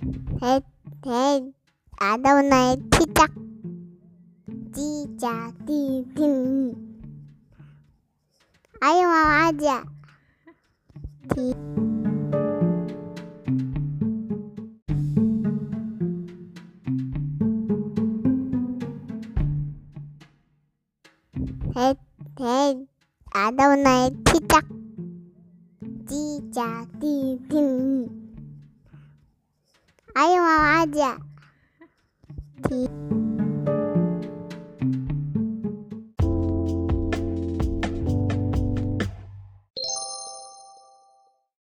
대, 대, 아도나의. 찌자, 띠, 딘. 아유마, 아자. 디. 대, 대, 아도나의. 찌자, 띠, 딘. 아유마, 아자. 디.